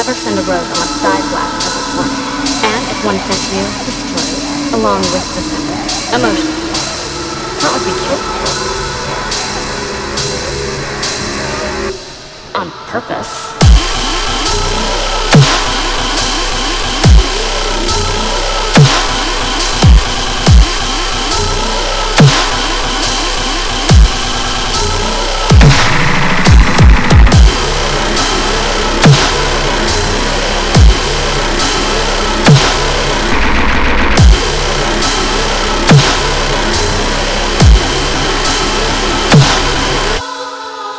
Never send a rose unless dyed black as it's one. And if one sent you, destroyed, along with the sender. Emotion. That would be cute. On purpose.